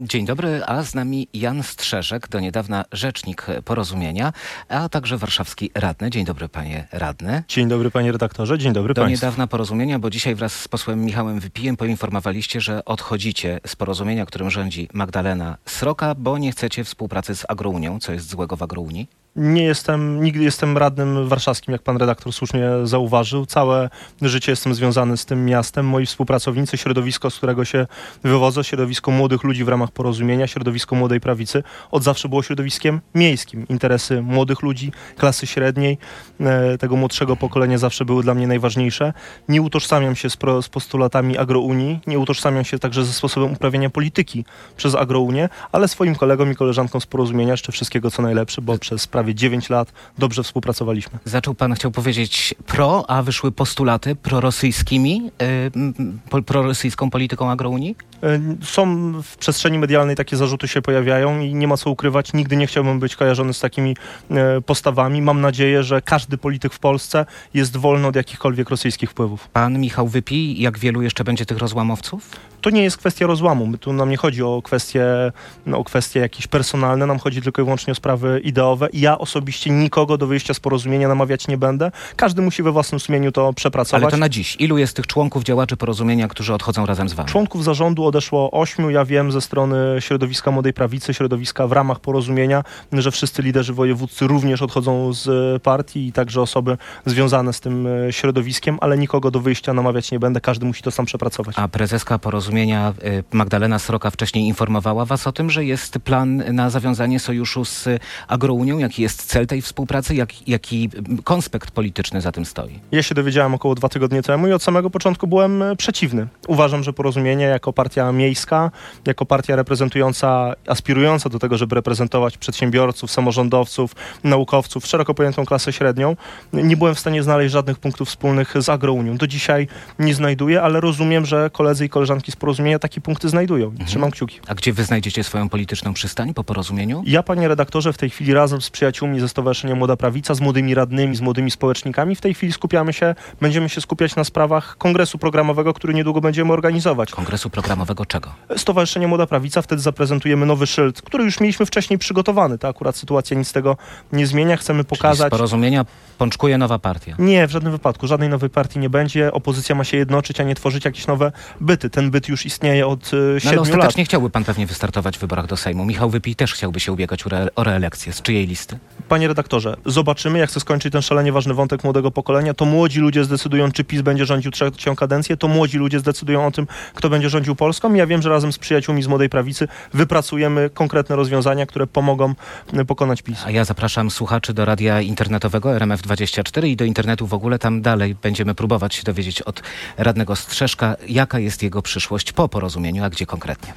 Dzień dobry, a z nami Jan Strzeszek, do niedawna rzecznik porozumienia, a także warszawski radny. Dzień dobry panie radny. Dzień dobry panie redaktorze, dzień dobry Do państwu. niedawna porozumienia, bo dzisiaj wraz z posłem Michałem Wypijem poinformowaliście, że odchodzicie z porozumienia, którym rządzi Magdalena Sroka, bo nie chcecie współpracy z Agrounią. Co jest złego w Agrounii? Nie jestem, nigdy jestem radnym warszawskim, jak pan redaktor słusznie zauważył. Całe życie jestem związany z tym miastem. Moi współpracownicy, środowisko, z którego się wywodzę, środowisko młodych ludzi w ramach porozumienia, środowisko młodej prawicy, od zawsze było środowiskiem miejskim. Interesy młodych ludzi, klasy średniej, e, tego młodszego pokolenia zawsze były dla mnie najważniejsze. Nie utożsamiam się z, pro, z postulatami agrounii, nie utożsamiam się także ze sposobem uprawiania polityki przez agrounię, ale swoim kolegom i koleżankom z porozumienia jeszcze wszystkiego co najlepsze, bo przez prawie 9 lat dobrze współpracowaliśmy. Zaczął pan, chciał powiedzieć pro, a wyszły postulaty prorosyjskimi, yy, prorosyjską polityką Agrounii? E, Są w przestrzeni medialnej takie zarzuty się pojawiają i nie ma co ukrywać. Nigdy nie chciałbym być kojarzony z takimi e, postawami. Mam nadzieję, że każdy polityk w Polsce jest wolny od jakichkolwiek rosyjskich wpływów. Pan Michał Wypij, jak wielu jeszcze będzie tych rozłamowców? To nie jest kwestia rozłamu. My Tu nam nie chodzi o kwestie, no, o kwestie jakieś personalne, nam chodzi tylko i wyłącznie o sprawy ideowe. I ja osobiście nikogo do wyjścia z porozumienia namawiać nie będę. Każdy musi we własnym sumieniu to przepracować. Ale to na dziś. Ilu jest tych członków działaczy porozumienia, którzy odchodzą razem z wami? Członków zarządu odeszło ośmiu. Ja wiem ze strony środowiska Młodej Prawicy, środowiska w ramach porozumienia, że wszyscy liderzy wojewódzcy również odchodzą z partii i także osoby związane z tym e, środowiskiem, ale nikogo do wyjścia namawiać nie będę. Każdy musi to sam przepracować. A prezeska porozumienia y, Magdalena Sroka wcześniej informowała was o tym, że jest plan na zawiązanie sojuszu z Agrounią. Jaki jest cel tej współpracy? Jak, jaki konspekt polityczny za tym stoi? Ja się dowiedziałem około dwa tygodnie temu i od samego początku byłem e, przeciwny. Uważam, że porozumienie jako partia miejska, jako partia reprezentująca, aspirująca do tego, żeby reprezentować przedsiębiorców, samorządowców, naukowców, szeroko pojętą klasę średnią, nie byłem w stanie znaleźć żadnych punktów wspólnych z Agrounią. Do dzisiaj nie znajduję, ale rozumiem, że koledzy i koleżanki z porozumienia takie punkty znajdują. I Trzymam kciuki. A gdzie wy znajdziecie swoją polityczną przystań po porozumieniu? Ja, panie redaktorze, w tej chwili razem z przyjaciółmi ze Stowarzyszenia Młoda Prawica, z młodymi radnymi, z młodymi społecznikami, w tej chwili skupiamy się, będziemy się skupiać na sprawach kongresu programowego, który niedługo będziemy organizować. Kongresu programowego czego? Stowarzyszenie Młoda Prawica, wtedy zaprezentujemy nowy szyld, który już mieliśmy wcześniej przygotowany. To akurat sytuacja nic z tego nie zmienia. Chcemy Czyli z pokazać... porozumienia pączkuje nowa partia. Nie, w żadnym wypadku. Żadnej nowej partii nie będzie. Opozycja ma się jednoczyć, a nie tworzyć jakieś nowe byty. Ten byt już istnieje od e, No, ale siedmiu lat. ostatecznie chciałby pan pewnie wystartować w wyborach do Sejmu. Michał Wypij też chciałby się ubiegać o, re- o reelekcję. Z czyjej listy? Panie redaktorze, zobaczymy, jak chcę skończyć ten szalenie ważny wątek młodego pokolenia. To młodzi ludzie zdecydują, czy PiS będzie rządził trzecią kadencję. To młodzi ludzie zdecydują o tym, kto będzie rządził Polską. Ja wiem, że razem z przyjaciółmi z Młodej Prawicy wypracujemy konkretne rozwiązania, które pomogą pokonać PiS. A ja zapraszam słuchaczy do radia internetowego RMF24 i do internetu w ogóle. Tam dalej będziemy próbować się dowiedzieć od radnego Strzeszka, jaka jest jego przyszłość po porozumieniu, a gdzie konkretnie.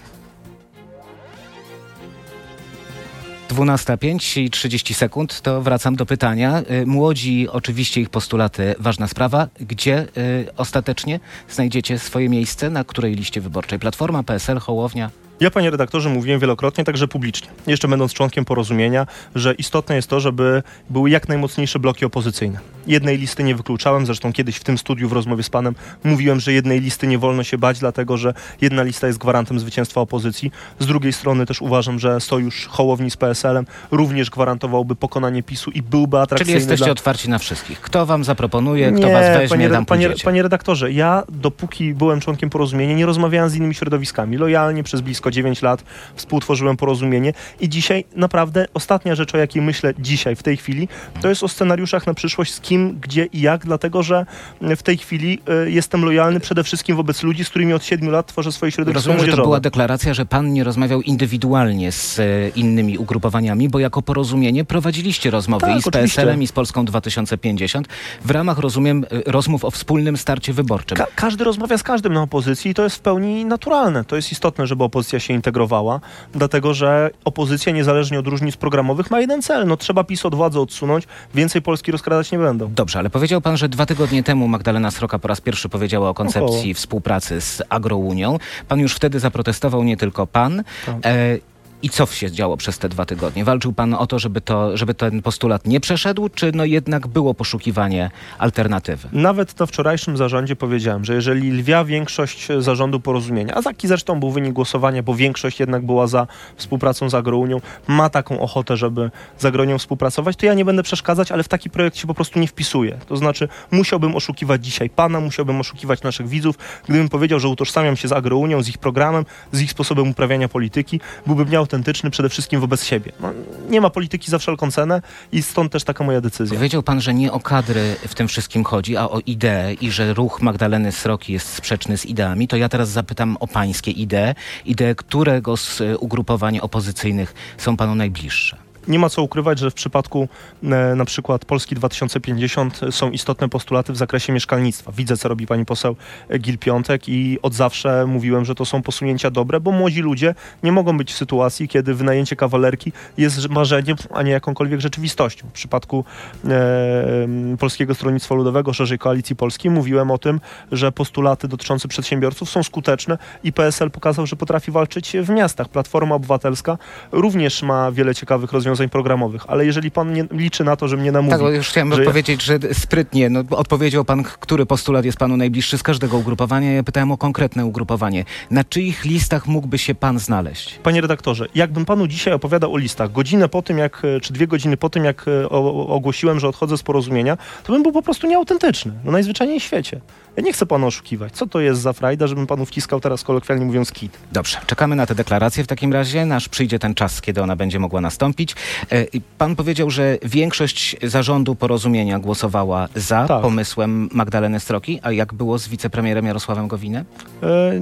12.05 i 30 sekund, to wracam do pytania. Y, Młodzi, oczywiście ich postulaty, ważna sprawa. Gdzie y, ostatecznie znajdziecie swoje miejsce, na której liście wyborczej? Platforma, PSL, Hołownia? Ja, panie redaktorze, mówiłem wielokrotnie, także publicznie, jeszcze będąc członkiem porozumienia, że istotne jest to, żeby były jak najmocniejsze bloki opozycyjne. Jednej listy nie wykluczałem, zresztą kiedyś w tym studiu w rozmowie z panem mówiłem, że jednej listy nie wolno się bać, dlatego że jedna lista jest gwarantem zwycięstwa opozycji. Z drugiej strony też uważam, że sojusz Hołowni z PSL-em również gwarantowałby pokonanie PiSu i byłby atrakcyjny Czyli jesteście dla... otwarci na wszystkich. Kto wam zaproponuje, kto Nie, was weźmie, panie, tam panie, panie redaktorze, ja dopóki byłem członkiem porozumienia, nie rozmawiałem z innymi środowiskami. Lojalnie przez blisko 9 lat współtworzyłem porozumienie i dzisiaj naprawdę ostatnia rzecz, o jakiej myślę dzisiaj, w tej chwili, to jest o scenariuszach na przyszłość, z kim, gdzie i jak, dlatego że w tej chwili y, jestem lojalny przede wszystkim wobec ludzi, z którymi od 7 lat tworzę swoje środowisko Rozumiem, że to była deklaracja, że pan nie rozmawiał indywidualnie z e, innymi ugrupowaniami, bo jako porozumienie prowadziliście rozmowy Tak, i z. PSL-em, i z Polską 2050 w ramach, rozumiem, e, rozmów o wspólnym starcie wyborczym. Ka- każdy rozmawia z każdym na opozycji i to jest w pełni naturalne. To jest istotne, żeby opozycja się integrowała, dlatego że opozycja, niezależnie od różnic programowych, ma jeden cel. No trzeba PiS od władzy odsunąć, więcej Polski rozkradać nie będą. Dobrze, ale powiedział pan, że dwa tygodnie temu Magdalena Sroka po raz pierwszy powiedziała o koncepcji Około. współpracy z Agrounią. Pan już wtedy zaprotestował, nie tylko pan. Tak. E, I co się działo przez te dwa tygodnie? Walczył pan o to, żeby, to, żeby ten postulat nie przeszedł, czy no jednak było poszukiwanie alternatywy? Nawet na wczorajszym zarządzie powiedziałem, że jeżeli lwia większość zarządu porozumienia, a taki zresztą był wynik głosowania, bo większość jednak była za współpracą z Agrounią, ma taką ochotę, żeby z Agronią współpracować, to ja nie będę przeszkadzać, ale w taki projekt się po prostu nie wpisuję. To znaczy musiałbym oszukiwać dzisiaj pana, musiałbym oszukiwać naszych widzów, gdybym powiedział, że utożsamiam się z Agrounią, z ich programem, z ich sposobem uprawiania polityki, byłbym nieautentyczny przede wszystkim wobec siebie. No, nie ma polityki za wszelką cenę i stąd też taka moja decyzja. Powiedział pan, że nie o kadry w tym wszystkim chodzi, a o ideę i że ruch Magdaleny Sroki jest sprzeczny z ideami, to ja teraz zapytam o pańskie idee. Idee którego z ugrupowań opozycyjnych są panu najbliższe? Nie ma co ukrywać, że w przypadku e, na przykład Polski 2050 są istotne postulaty w zakresie mieszkalnictwa. Widzę, co robi pani poseł Gil Piątek i od zawsze mówiłem, że to są posunięcia dobre, bo młodzi ludzie nie mogą być w sytuacji, kiedy wynajęcie kawalerki jest marzeniem, a nie jakąkolwiek rzeczywistością. W przypadku e, Polskiego Stronnictwa Ludowego, szerzej Koalicji Polskiej, mówiłem o tym, że postulaty dotyczące przedsiębiorców są skuteczne i PSL pokazał, że potrafi walczyć w miastach. Platforma Obywatelska również ma wiele ciekawych rozwiązań rozwiązań programowych, ale jeżeli pan nie liczy na to, że mnie namówi... Tak, już chciałem że... powiedzieć, że sprytnie, no, odpowiedział pan, który postulat jest panu najbliższy z każdego ugrupowania. Ja pytałem o konkretne ugrupowanie. Na czyich listach mógłby się pan znaleźć? Panie redaktorze, jakbym panu dzisiaj opowiadał o listach, godzinę po tym, jak, czy dwie godziny po tym, jak e, ogłosiłem, że odchodzę z porozumienia, to bym był po prostu nieautentyczny. No najzwyczajniej w świecie. Ja nie chcę pana oszukiwać. Co to jest za frajda, żebym panu wciskał teraz kolokwialnie mówiąc kit? Dobrze, czekamy na tę deklarację w takim razie. Nasz przyjdzie ten czas, kiedy ona będzie mogła nastąpić. E, pan powiedział, że większość zarządu porozumienia głosowała za tak. pomysłem Magdaleny Stroki, a jak było z wicepremierem Jarosławem Gowinem? E,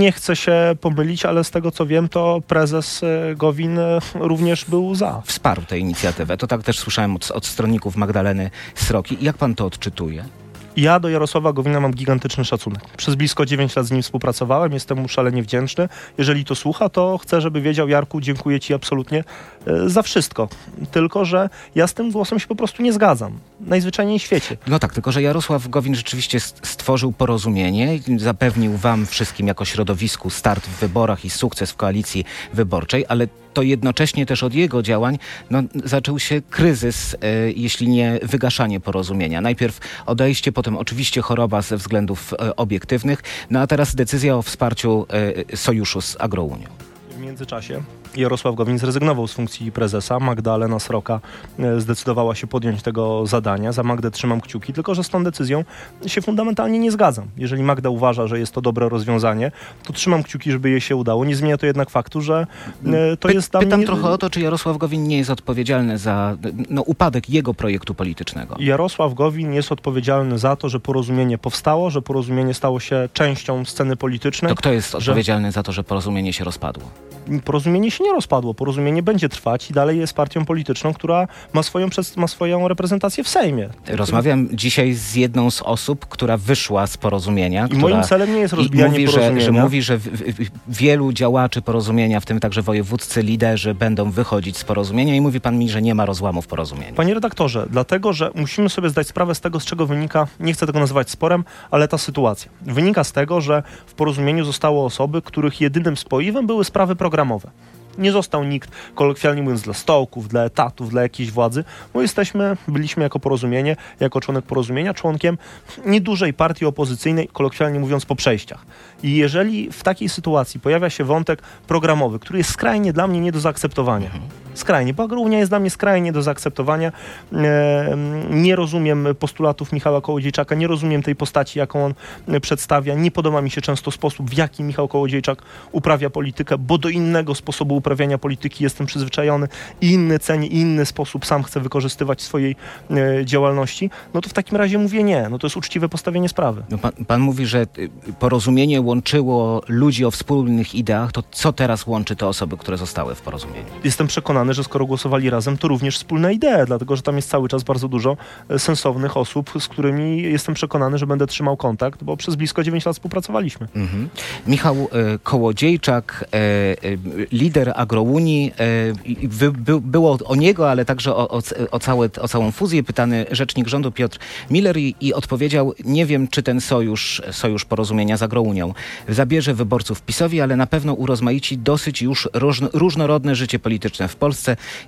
nie chcę się pomylić, ale z tego co wiem, to prezes e, Gowin również był za. Wsparł tę inicjatywę. To tak też słyszałem od, od stronników Magdaleny Sroki. Jak pan to odczytuje? Ja do Jarosława Gowina mam gigantyczny szacunek. Przez blisko 9 lat z nim współpracowałem, jestem mu szalenie wdzięczny. Jeżeli to słucha, to chcę, żeby wiedział, Jarku, dziękuję Ci absolutnie e, za wszystko. Tylko, że ja z tym głosem się po prostu nie zgadzam. Najzwyczajniej w świecie. No tak, tylko że Jarosław Gowin rzeczywiście stworzył porozumienie, zapewnił Wam wszystkim jako środowisku start w wyborach i sukces w koalicji wyborczej, ale to jednocześnie też od jego działań no, zaczął się kryzys, e, jeśli nie wygaszanie porozumienia. Najpierw odejście, potem oczywiście choroba ze względów e, obiektywnych, no a teraz decyzja o wsparciu e, sojuszu z Agrounią. W międzyczasie Jarosław Gowin zrezygnował z funkcji prezesa. Magdalena Sroka e, zdecydowała się podjąć tego zadania. Za Magdę trzymam kciuki, tylko że z tą decyzją się fundamentalnie nie zgadzam. Jeżeli Magda uważa, że jest to dobre rozwiązanie, to trzymam kciuki, żeby jej się udało. Nie zmienia to jednak faktu, że e, to Py jest tam... Pytam nie... trochę o to, czy Jarosław Gowin nie jest odpowiedzialny za no, upadek jego projektu politycznego. Jarosław Gowin jest odpowiedzialny za to, że porozumienie powstało, że porozumienie stało się częścią sceny politycznej. To kto jest że... odpowiedzialny za to, że porozumienie się rozpadło? Porozumienie się nie rozpadło. Porozumienie będzie trwać i dalej jest partią polityczną, która ma swoją, ma swoją reprezentację w Sejmie. Rozmawiam dzisiaj z jedną z osób, która wyszła z porozumienia. I moim celem nie jest rozbijanie mówi, porozumienia. Że, że mówi, że w, w, wielu działaczy porozumienia, w tym także wojewódzcy liderzy, będą wychodzić z porozumienia i mówi pan mi, że nie ma rozłamów porozumienia. Panie redaktorze, dlatego, że musimy sobie zdać sprawę z tego, z czego wynika, nie chcę tego nazywać sporem, ale ta sytuacja. Wynika z tego, że w porozumieniu zostało osoby, których jedynym spoiwem były sprawy programowe. Nie został nikt, kolokwialnie mówiąc, dla stołków, dla etatów, dla jakiejś władzy, bo jesteśmy, byliśmy jako porozumienie, jako członek porozumienia, członkiem niedużej partii opozycyjnej, kolokwialnie mówiąc, po przejściach. I jeżeli w takiej sytuacji pojawia się wątek programowy, który jest skrajnie dla mnie nie do zaakceptowania, mhm. Skrajnie, bo Agrounia jest dla mnie skrajnie do zaakceptowania, e, nie rozumiem postulatów Michała Kołodziejczaka, nie rozumiem tej postaci, jaką on przedstawia, nie podoba mi się często sposób, w jaki Michał Kołodziejczak uprawia politykę, bo do innego sposobu uprawiania polityki jestem przyzwyczajony i inny cenię, i inny sposób sam chcę wykorzystywać swojej e, działalności, no to w takim razie mówię nie, no to jest uczciwe postawienie sprawy. No pan, pan mówi, że y, porozumienie łączyło ludzi o wspólnych ideach, to co teraz łączy te osoby, które zostały w porozumieniu? Jestem przekonany, przekonany, że skoro głosowali razem, to również wspólne idee, dlatego że tam jest cały czas bardzo dużo e, sensownych osób, z którymi jestem przekonany, że będę trzymał kontakt, bo przez blisko 9 lat współpracowaliśmy. Mhm. Michał e, Kołodziejczak, e, lider Agrounii. Było o niego, ale także o, o, o, całe, o całą fuzję pytany rzecznik rządu Piotr Miller i, i odpowiedział, nie wiem, czy ten sojusz, sojusz porozumienia z Agrounią zabierze wyborców PiSowi, ale na pewno urozmaici dosyć już różno, różnorodne życie polityczne w Polsce.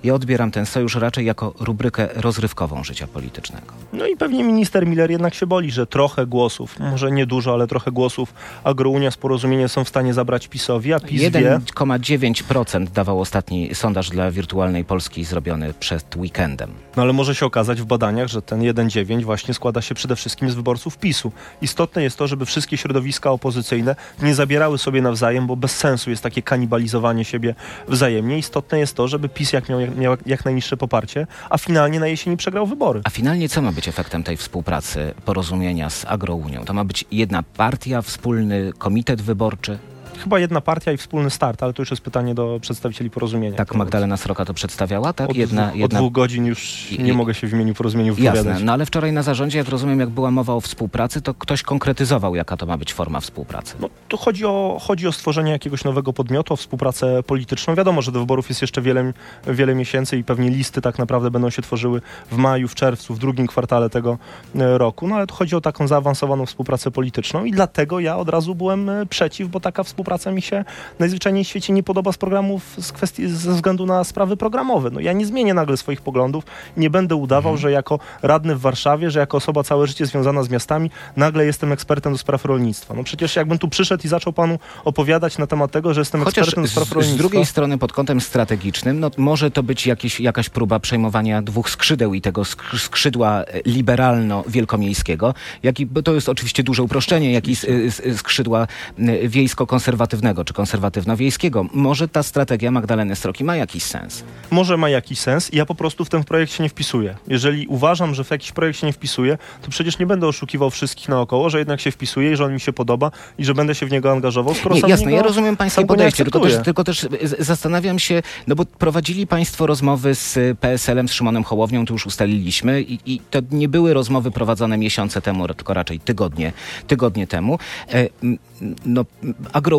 Ja odbieram ten sojusz raczej jako rubrykę rozrywkową życia politycznego. No i pewnie minister Miller jednak się boli, że trochę głosów, może nie dużo, ale trochę głosów Agrounia z porozumienia są w stanie zabrać PiSowi, a PiS 1,9% dawał ostatni sondaż dla wirtualnej Polski zrobiony przed weekendem. No ale może się okazać w badaniach, że ten 1,9 właśnie składa się przede wszystkim z wyborców PiSu. Istotne jest to, żeby wszystkie środowiska opozycyjne nie zabierały sobie nawzajem, bo bez sensu jest takie kanibalizowanie siebie wzajemnie. Istotne jest to, żeby PiS jak miał, miał jak najniższe poparcie, a finalnie na jesieni przegrał wybory. A finalnie co ma być efektem tej współpracy, porozumienia z Agrounią? To ma być jedna partia, wspólny komitet wyborczy? Chyba jedna partia i wspólny start, ale to już jest pytanie do przedstawicieli porozumienia. Tak Magdalena Sroka to przedstawiała, tak? Od, jedna, dwóch, jedna... od dwóch godzin już nie mogę się w imieniu porozumienia wypowiadać. Jasne, no ale wczoraj na zarządzie, jak rozumiem, jak była mowa o współpracy, to ktoś konkretyzował, jaka to ma być forma współpracy. No to chodzi o, chodzi o stworzenie jakiegoś nowego podmiotu, o współpracę polityczną. Wiadomo, że do wyborów jest jeszcze wiele, wiele miesięcy i pewnie listy tak naprawdę będą się tworzyły w maju, w czerwcu, w drugim kwartale tego e, roku, no ale to chodzi o taką zaawansowaną współpracę polityczną i dlatego ja od razu byłem e, przeciw, bo taka współpraca mi się najzwyczajniej w świecie nie podoba z programów z kwestii, ze względu na sprawy programowe. No, ja nie zmienię nagle swoich poglądów, nie będę udawał, mhm. że jako radny w Warszawie, że jako osoba całe życie związana z miastami, nagle jestem ekspertem do spraw rolnictwa. No przecież jakbym tu przyszedł i zaczął panu opowiadać na temat tego, że jestem Chociaż ekspertem do spraw rolnictwa. Z drugiej strony pod kątem strategicznym, no może to być jakieś, jakaś próba przejmowania dwóch skrzydeł i tego skrzydła liberalno-wielkomiejskiego, jak i, bo to jest oczywiście duże uproszczenie, jak i skrzydła wiejsko-konserwatywnego czy konserwatywno-wiejskiego. Może ta strategia Magdaleny Stroki ma jakiś sens? Może ma jakiś sens. Ja po prostu w ten projekt się nie wpisuję. Jeżeli uważam, że w jakiś projekt się nie wpisuję, to przecież nie będę oszukiwał wszystkich naokoło, że jednak się wpisuję i że on mi się podoba i że będę się w niego angażował. Skoro nie, jasne, ja rozumiem pańskie podejście, tylko też, tylko też zastanawiam się, no bo prowadzili państwo rozmowy z PSL-em, z Szymonem Hołownią, to już ustaliliśmy i, i to nie były rozmowy prowadzone miesiące temu, tylko raczej tygodnie, tygodnie temu. E, no,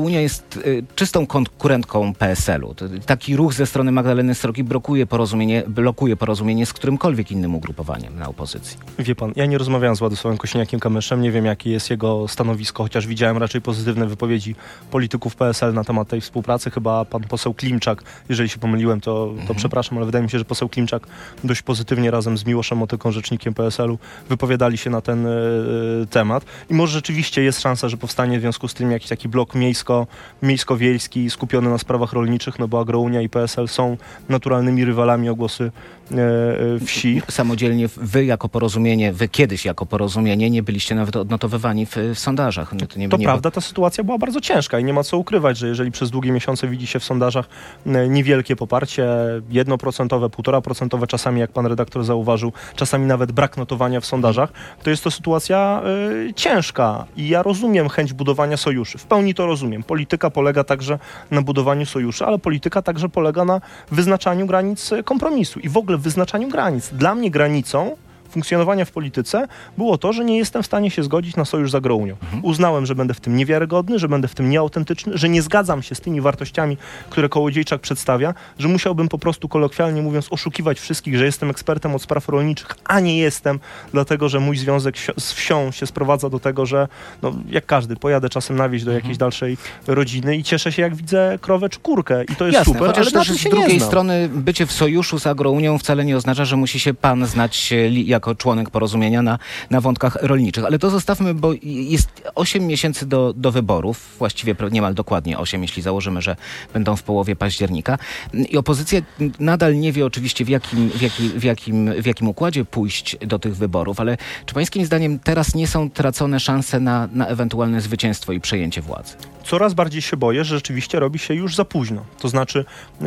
Agrounia jest y, czystą konkurentką PSL-u. Taki ruch ze strony Magdaleny Sroki blokuje porozumienie, blokuje porozumienie z którymkolwiek innym ugrupowaniem na opozycji. Wie pan, ja nie rozmawiałem z Władysławem Kośniakiem-Kamyszem, nie wiem jakie jest jego stanowisko, chociaż widziałem raczej pozytywne wypowiedzi polityków PSL na temat tej współpracy. Chyba pan poseł Klimczak, jeżeli się pomyliłem, to, to mhm. przepraszam, ale wydaje mi się, że poseł Klimczak dość pozytywnie razem z Miłoszem Motyką, rzecznikiem PSL-u, wypowiadali się na ten y, temat. I może rzeczywiście jest szansa, że powstanie w związku z tym jakiś taki blok miejsko, miejsko-wiejski skupiony na sprawach rolniczych, no bo Agrounia i PSL są naturalnymi rywalami o głosy e, e, wsi. Samodzielnie wy jako porozumienie, wy kiedyś jako porozumienie nie byliście nawet odnotowywani w, w sondażach. No to, nie, to nie prawda, ta sytuacja była bardzo ciężka i nie ma co ukrywać, że jeżeli przez długie miesiące widzi się w sondażach e, niewielkie poparcie, jednoprocentowe, półtora procentowe, czasami jak pan redaktor zauważył, czasami nawet brak notowania w sondażach, to jest to sytuacja y, ciężka i ja rozumiem chęć budowania sojuszy. W pełni to rozumiem. Polityka polega także na budowaniu sojuszy, ale polityka także polega na wyznaczaniu granic kompromisu i w ogóle wyznaczaniu granic. Dla mnie granicą funkcjonowania w polityce było to, że nie jestem w stanie się zgodzić na sojusz z Agrounią. Mhm. Uznałem, że będę w tym niewiarygodny, że będę w tym nieautentyczny, że nie zgadzam się z tymi wartościami, które Kołodziejczak przedstawia, że musiałbym po prostu kolokwialnie mówiąc oszukiwać wszystkich, że jestem ekspertem od spraw rolniczych, a nie jestem, dlatego że mój związek z wsią się sprowadza do tego, że no, jak każdy, pojadę czasem na wieś do jakiejś mhm. dalszej rodziny i cieszę się, jak widzę krowę czy kurkę i to jest Jasne, super, chociaż ale też z drugiej strony bycie w sojuszu z Agrounią wcale nie oznacza, że musi się pan znać jako jako członek porozumienia na, na wątkach rolniczych. Ale to zostawmy, bo jest 8 miesięcy do, do wyborów, właściwie niemal dokładnie 8, jeśli założymy, że będą w połowie października. I opozycja nadal nie wie oczywiście w jakim, w, jaki, w, jakim, w jakim układzie pójść do tych wyborów, ale czy pańskim zdaniem teraz nie są tracone szanse na, na ewentualne zwycięstwo i przejęcie władzy? Coraz bardziej się boję, że rzeczywiście robi się już za późno. To znaczy, e,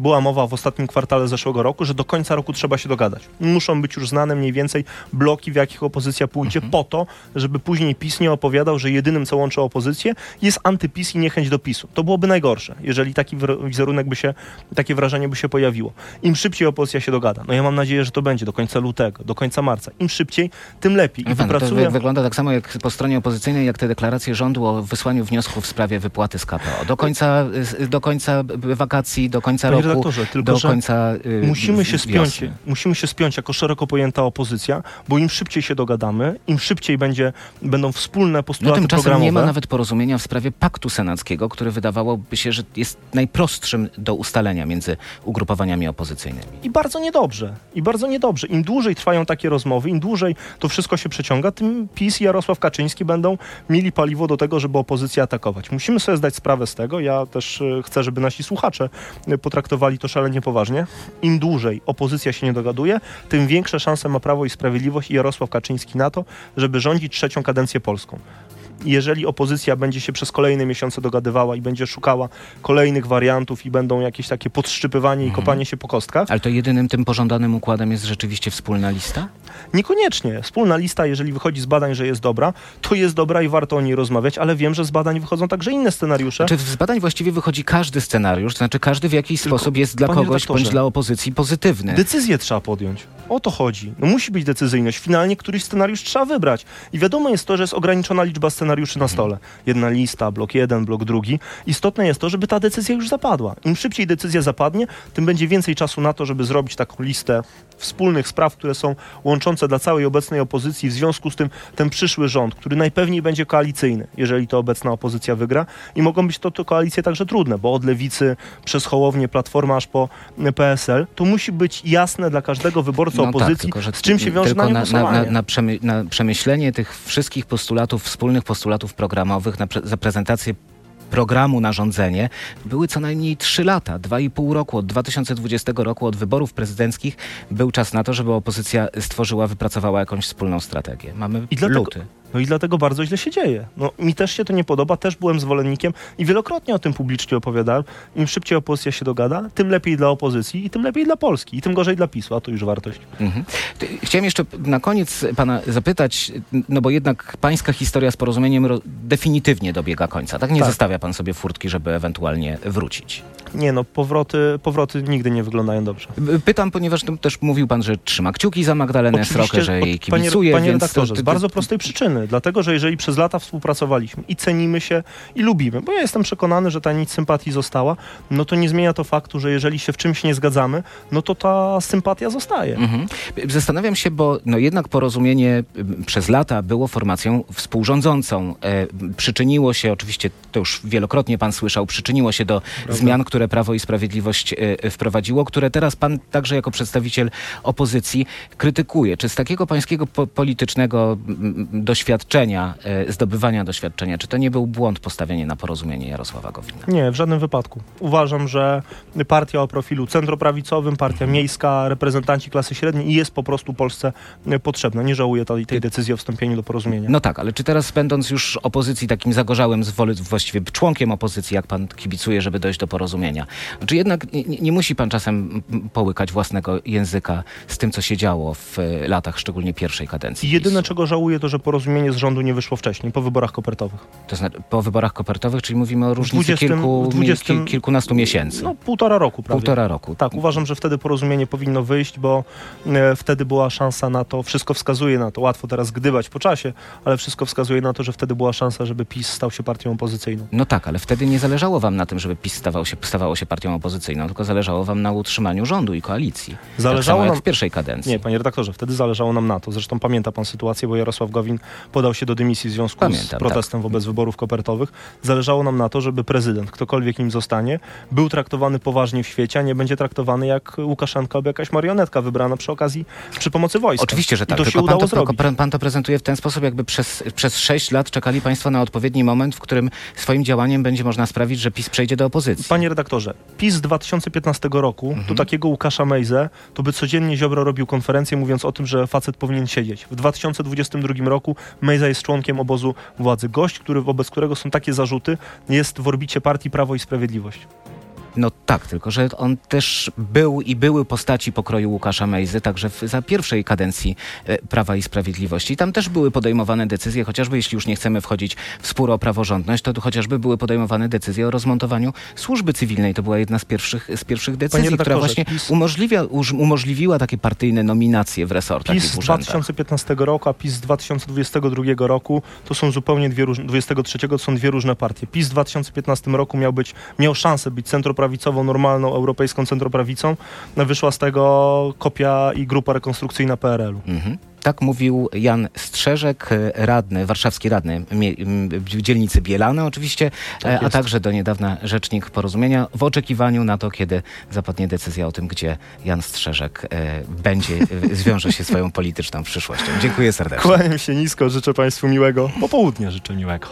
była mowa w ostatnim kwartale zeszłego roku, że do końca roku trzeba się dogadać. Muszą być już znane mniej więcej bloki, w jakich opozycja pójdzie, po to, żeby później PiS nie opowiadał, że jedynym, co łączy opozycję, jest antypis i niechęć do PiSu. To byłoby najgorsze, jeżeli taki wizerunek by się, takie wrażenie by się pojawiło. Im szybciej opozycja się dogada. No ja mam nadzieję, że to będzie do końca lutego, do końca marca. Im szybciej, tym lepiej. I pan, to wypracuje... wy- wygląda tak samo jak po stronie opozycyjnej, jak te deklaracje rządu o wysłaniu w sprawie wypłaty z KPO. Do końca, do końca wakacji, do końca Panie roku, do końca y, Musimy się spiąć, wiosny. musimy się spiąć jako szeroko pojęta opozycja, bo im szybciej się dogadamy, im szybciej będzie, będą wspólne No postulaty tymczasem programowe. nie ma nawet porozumienia w sprawie paktu senackiego, który wydawałoby się, że jest najprostszym do ustalenia między ugrupowaniami opozycyjnymi. I bardzo niedobrze. I bardzo niedobrze. Im dłużej trwają takie rozmowy, im dłużej to wszystko się przeciąga, tym PiS i Jarosław Kaczyński będą mieli paliwo do tego, żeby opozycję atakować. Musimy sobie zdać sprawę z tego. Ja też e, chcę, żeby nasi słuchacze e, potraktowali to szalenie poważnie. Im dłużej opozycja się nie dogaduje, tym większe szanse ma Prawo i Sprawiedliwość i Jarosław Kaczyński na to, żeby rządzić trzecią kadencję polską. Jeżeli opozycja będzie się przez kolejne miesiące dogadywała i będzie szukała kolejnych wariantów i będą jakieś takie podszczypywanie i kopanie się po kostkach, Ale to jedynym tym pożądanym układem jest rzeczywiście wspólna lista? Niekoniecznie. Wspólna lista, jeżeli wychodzi z badań, że jest dobra, to jest dobra i warto o niej rozmawiać, ale wiem, że z badań wychodzą także inne scenariusze. Czy z badań właściwie wychodzi każdy scenariusz, to znaczy każdy w jakiś Tylko, sposób jest dla kogoś bądź dla opozycji pozytywny. Decyzję trzeba podjąć. O to chodzi. No musi być decyzyjność. Finalnie któryś scenariusz trzeba wybrać. I wiadomo jest to, że jest ograniczona liczba scenariuszy na stole. Jedna lista, blok jeden, blok drugi. Istotne jest to, żeby ta decyzja już zapadła. Im szybciej decyzja zapadnie, tym będzie więcej czasu na to, żeby zrobić taką listę wspólnych spraw, które są łączące dla całej obecnej opozycji. W związku z tym ten przyszły rząd, który najpewniej będzie koalicyjny, jeżeli to obecna opozycja wygra. I mogą być to, to koalicje także trudne, bo od lewicy przez Hołownię, Platforma aż po PSL, to musi być jasne dla każdego wyborcy No tak, opozycji, tylko, że z czym się wiąże tylko na na, na, na, na, przemy, na przemyślenie tych wszystkich postulatów, wspólnych postulatów programowych, na pre, za prezentację programu na rządzenie były co najmniej trzy lata, dwa i pół roku. Od 2020 roku, od wyborów prezydenckich był czas na to, żeby opozycja stworzyła, wypracowała jakąś wspólną strategię. Mamy I dlatego- luty. No i dlatego bardzo źle się dzieje. No, mi też się to nie podoba, też byłem zwolennikiem i wielokrotnie o tym publicznie opowiadałem. Im szybciej opozycja się dogada, tym lepiej dla opozycji i tym lepiej dla Polski i tym gorzej dla PiSu, a to już wartość. Mhm. Chciałem jeszcze na koniec pana zapytać, no bo jednak pańska historia z porozumieniem ro- definitywnie dobiega końca. Tak nie Tak. zostawia pan sobie furtki, żeby ewentualnie wrócić. Nie no, powroty, powroty nigdy nie wyglądają dobrze. Pytam, ponieważ też mówił pan, że trzyma kciuki za Magdalenę Srokę, że jej od- panie, kibicuje, panie więc redaktorze, to, z to, bardzo prostej przyczyny. Dlatego, że jeżeli przez lata współpracowaliśmy i cenimy się i lubimy, bo ja jestem przekonany, że ta nić sympatii została, no to nie zmienia to faktu, że jeżeli się w czymś nie zgadzamy, no to ta sympatia zostaje. Mhm. Zastanawiam się, bo no jednak porozumienie przez lata było formacją współrządzącą. E, przyczyniło się, oczywiście to już wielokrotnie pan słyszał, przyczyniło się do zmian, które Prawo i Sprawiedliwość e, wprowadziło, które teraz pan także jako przedstawiciel opozycji krytykuje. Czy z takiego pańskiego po politycznego doświadczenia, e, zdobywania doświadczenia, czy to nie był błąd postawienie na porozumienie Jarosława Gowina? Nie, w żadnym wypadku. Uważam, że partia o profilu centroprawicowym, partia miejska, reprezentanci klasy średniej jest po prostu Polsce e, potrzebna. Nie żałuję tej, tej decyzji o wstąpieniu do porozumienia. No tak, ale czy teraz będąc już opozycji, takim zagorzałym, zwoli, właściwie członkiem opozycji, jak pan kibicuje, żeby dojść do porozumienia, czy jednak nie, nie musi pan czasem połykać własnego języka z tym, co się działo w e, latach, szczególnie pierwszej kadencji? Jedyne, PiSu? czego żałuję, to że porozumienie z rządu nie wyszło wcześniej, po wyborach kopertowych. To znaczy po wyborach kopertowych, czyli mówimy o różnicy 20 kilku, 20 mi- kilkunastu miesięcy. No, półtora roku prawie. Półtora roku. Tak, uważam, że wtedy porozumienie powinno wyjść, bo e, wtedy była szansa na to, wszystko wskazuje na to, łatwo teraz gdybać po czasie, ale wszystko wskazuje na to, że wtedy była szansa, żeby PiS stał się partią opozycyjną. No tak, ale wtedy nie zależało wam na tym, żeby PiS stawał się, stawało się partią opozycyjną, tylko zależało wam na utrzymaniu rządu i koalicji. Zależało tak nam- w pierwszej kadencji. Nie, panie redaktorze, wtedy zależało nam na to. Zresztą pamięta pan sytuację, bo Jarosław Gowin podał się do dymisji w związku z Pamiętam, protestem wobec wyborów kopertowych. Zależało nam na to, żeby prezydent, ktokolwiek nim zostanie, był traktowany poważnie w świecie, a nie będzie traktowany jak Łukaszenka albo jakaś marionetka wybrana przy okazji, przy pomocy wojska. Oczywiście, że tak. I to się tylko pan udało to, zrobić. pan, pan to prezentuje w ten sposób, jakby przez, przez sześć lat czekali państwo na odpowiedni moment, w którym swoim działaniem będzie można sprawić, że PiS przejdzie do opozycji. Panie redaktorze, redaktorze, PiS z 2015 roku, Mhm. to takiego Łukasza Mejzę, to by codziennie Ziobro robił konferencję mówiąc o tym, że facet powinien siedzieć. W 2022 roku Mejza jest członkiem obozu władzy. Gość, który, wobec którego są takie zarzuty, jest w orbicie partii Prawo i Sprawiedliwość. No tak, tylko że on też był i były postaci pokroju Łukasza Mejzy, także w, za pierwszej kadencji e, Prawa i Sprawiedliwości. Tam też były podejmowane decyzje, chociażby jeśli już nie chcemy wchodzić w spór o praworządność, to tu chociażby były podejmowane decyzje o rozmontowaniu służby cywilnej. To była jedna z pierwszych, z pierwszych decyzji, która właśnie PiS- umożliwia, uż, umożliwiła takie partyjne nominacje w resortach PiS i z w urzędach. 2015 roku, a PiS z 2022 roku to są zupełnie dwie różne, 23 to są dwie różne partie. PiS w 2015 roku miał być, miał szansę być centroprawicową, normalną europejską centroprawicą. Wyszła z tego kopia i grupa rekonstrukcyjna PRL-u. Mhm. Tak mówił Jan Strzeżek, e, radny, warszawski radny dzielnicy Bielane oczywiście, Tak e, a także do niedawna rzecznik porozumienia w oczekiwaniu na to, kiedy zapadnie decyzja o tym, gdzie Jan Strzeżek e, będzie, e, zwiąże się swoją polityczną przyszłością. Dziękuję serdecznie. Kłaniam się nisko, życzę Państwu miłego popołudnia, życzę miłego.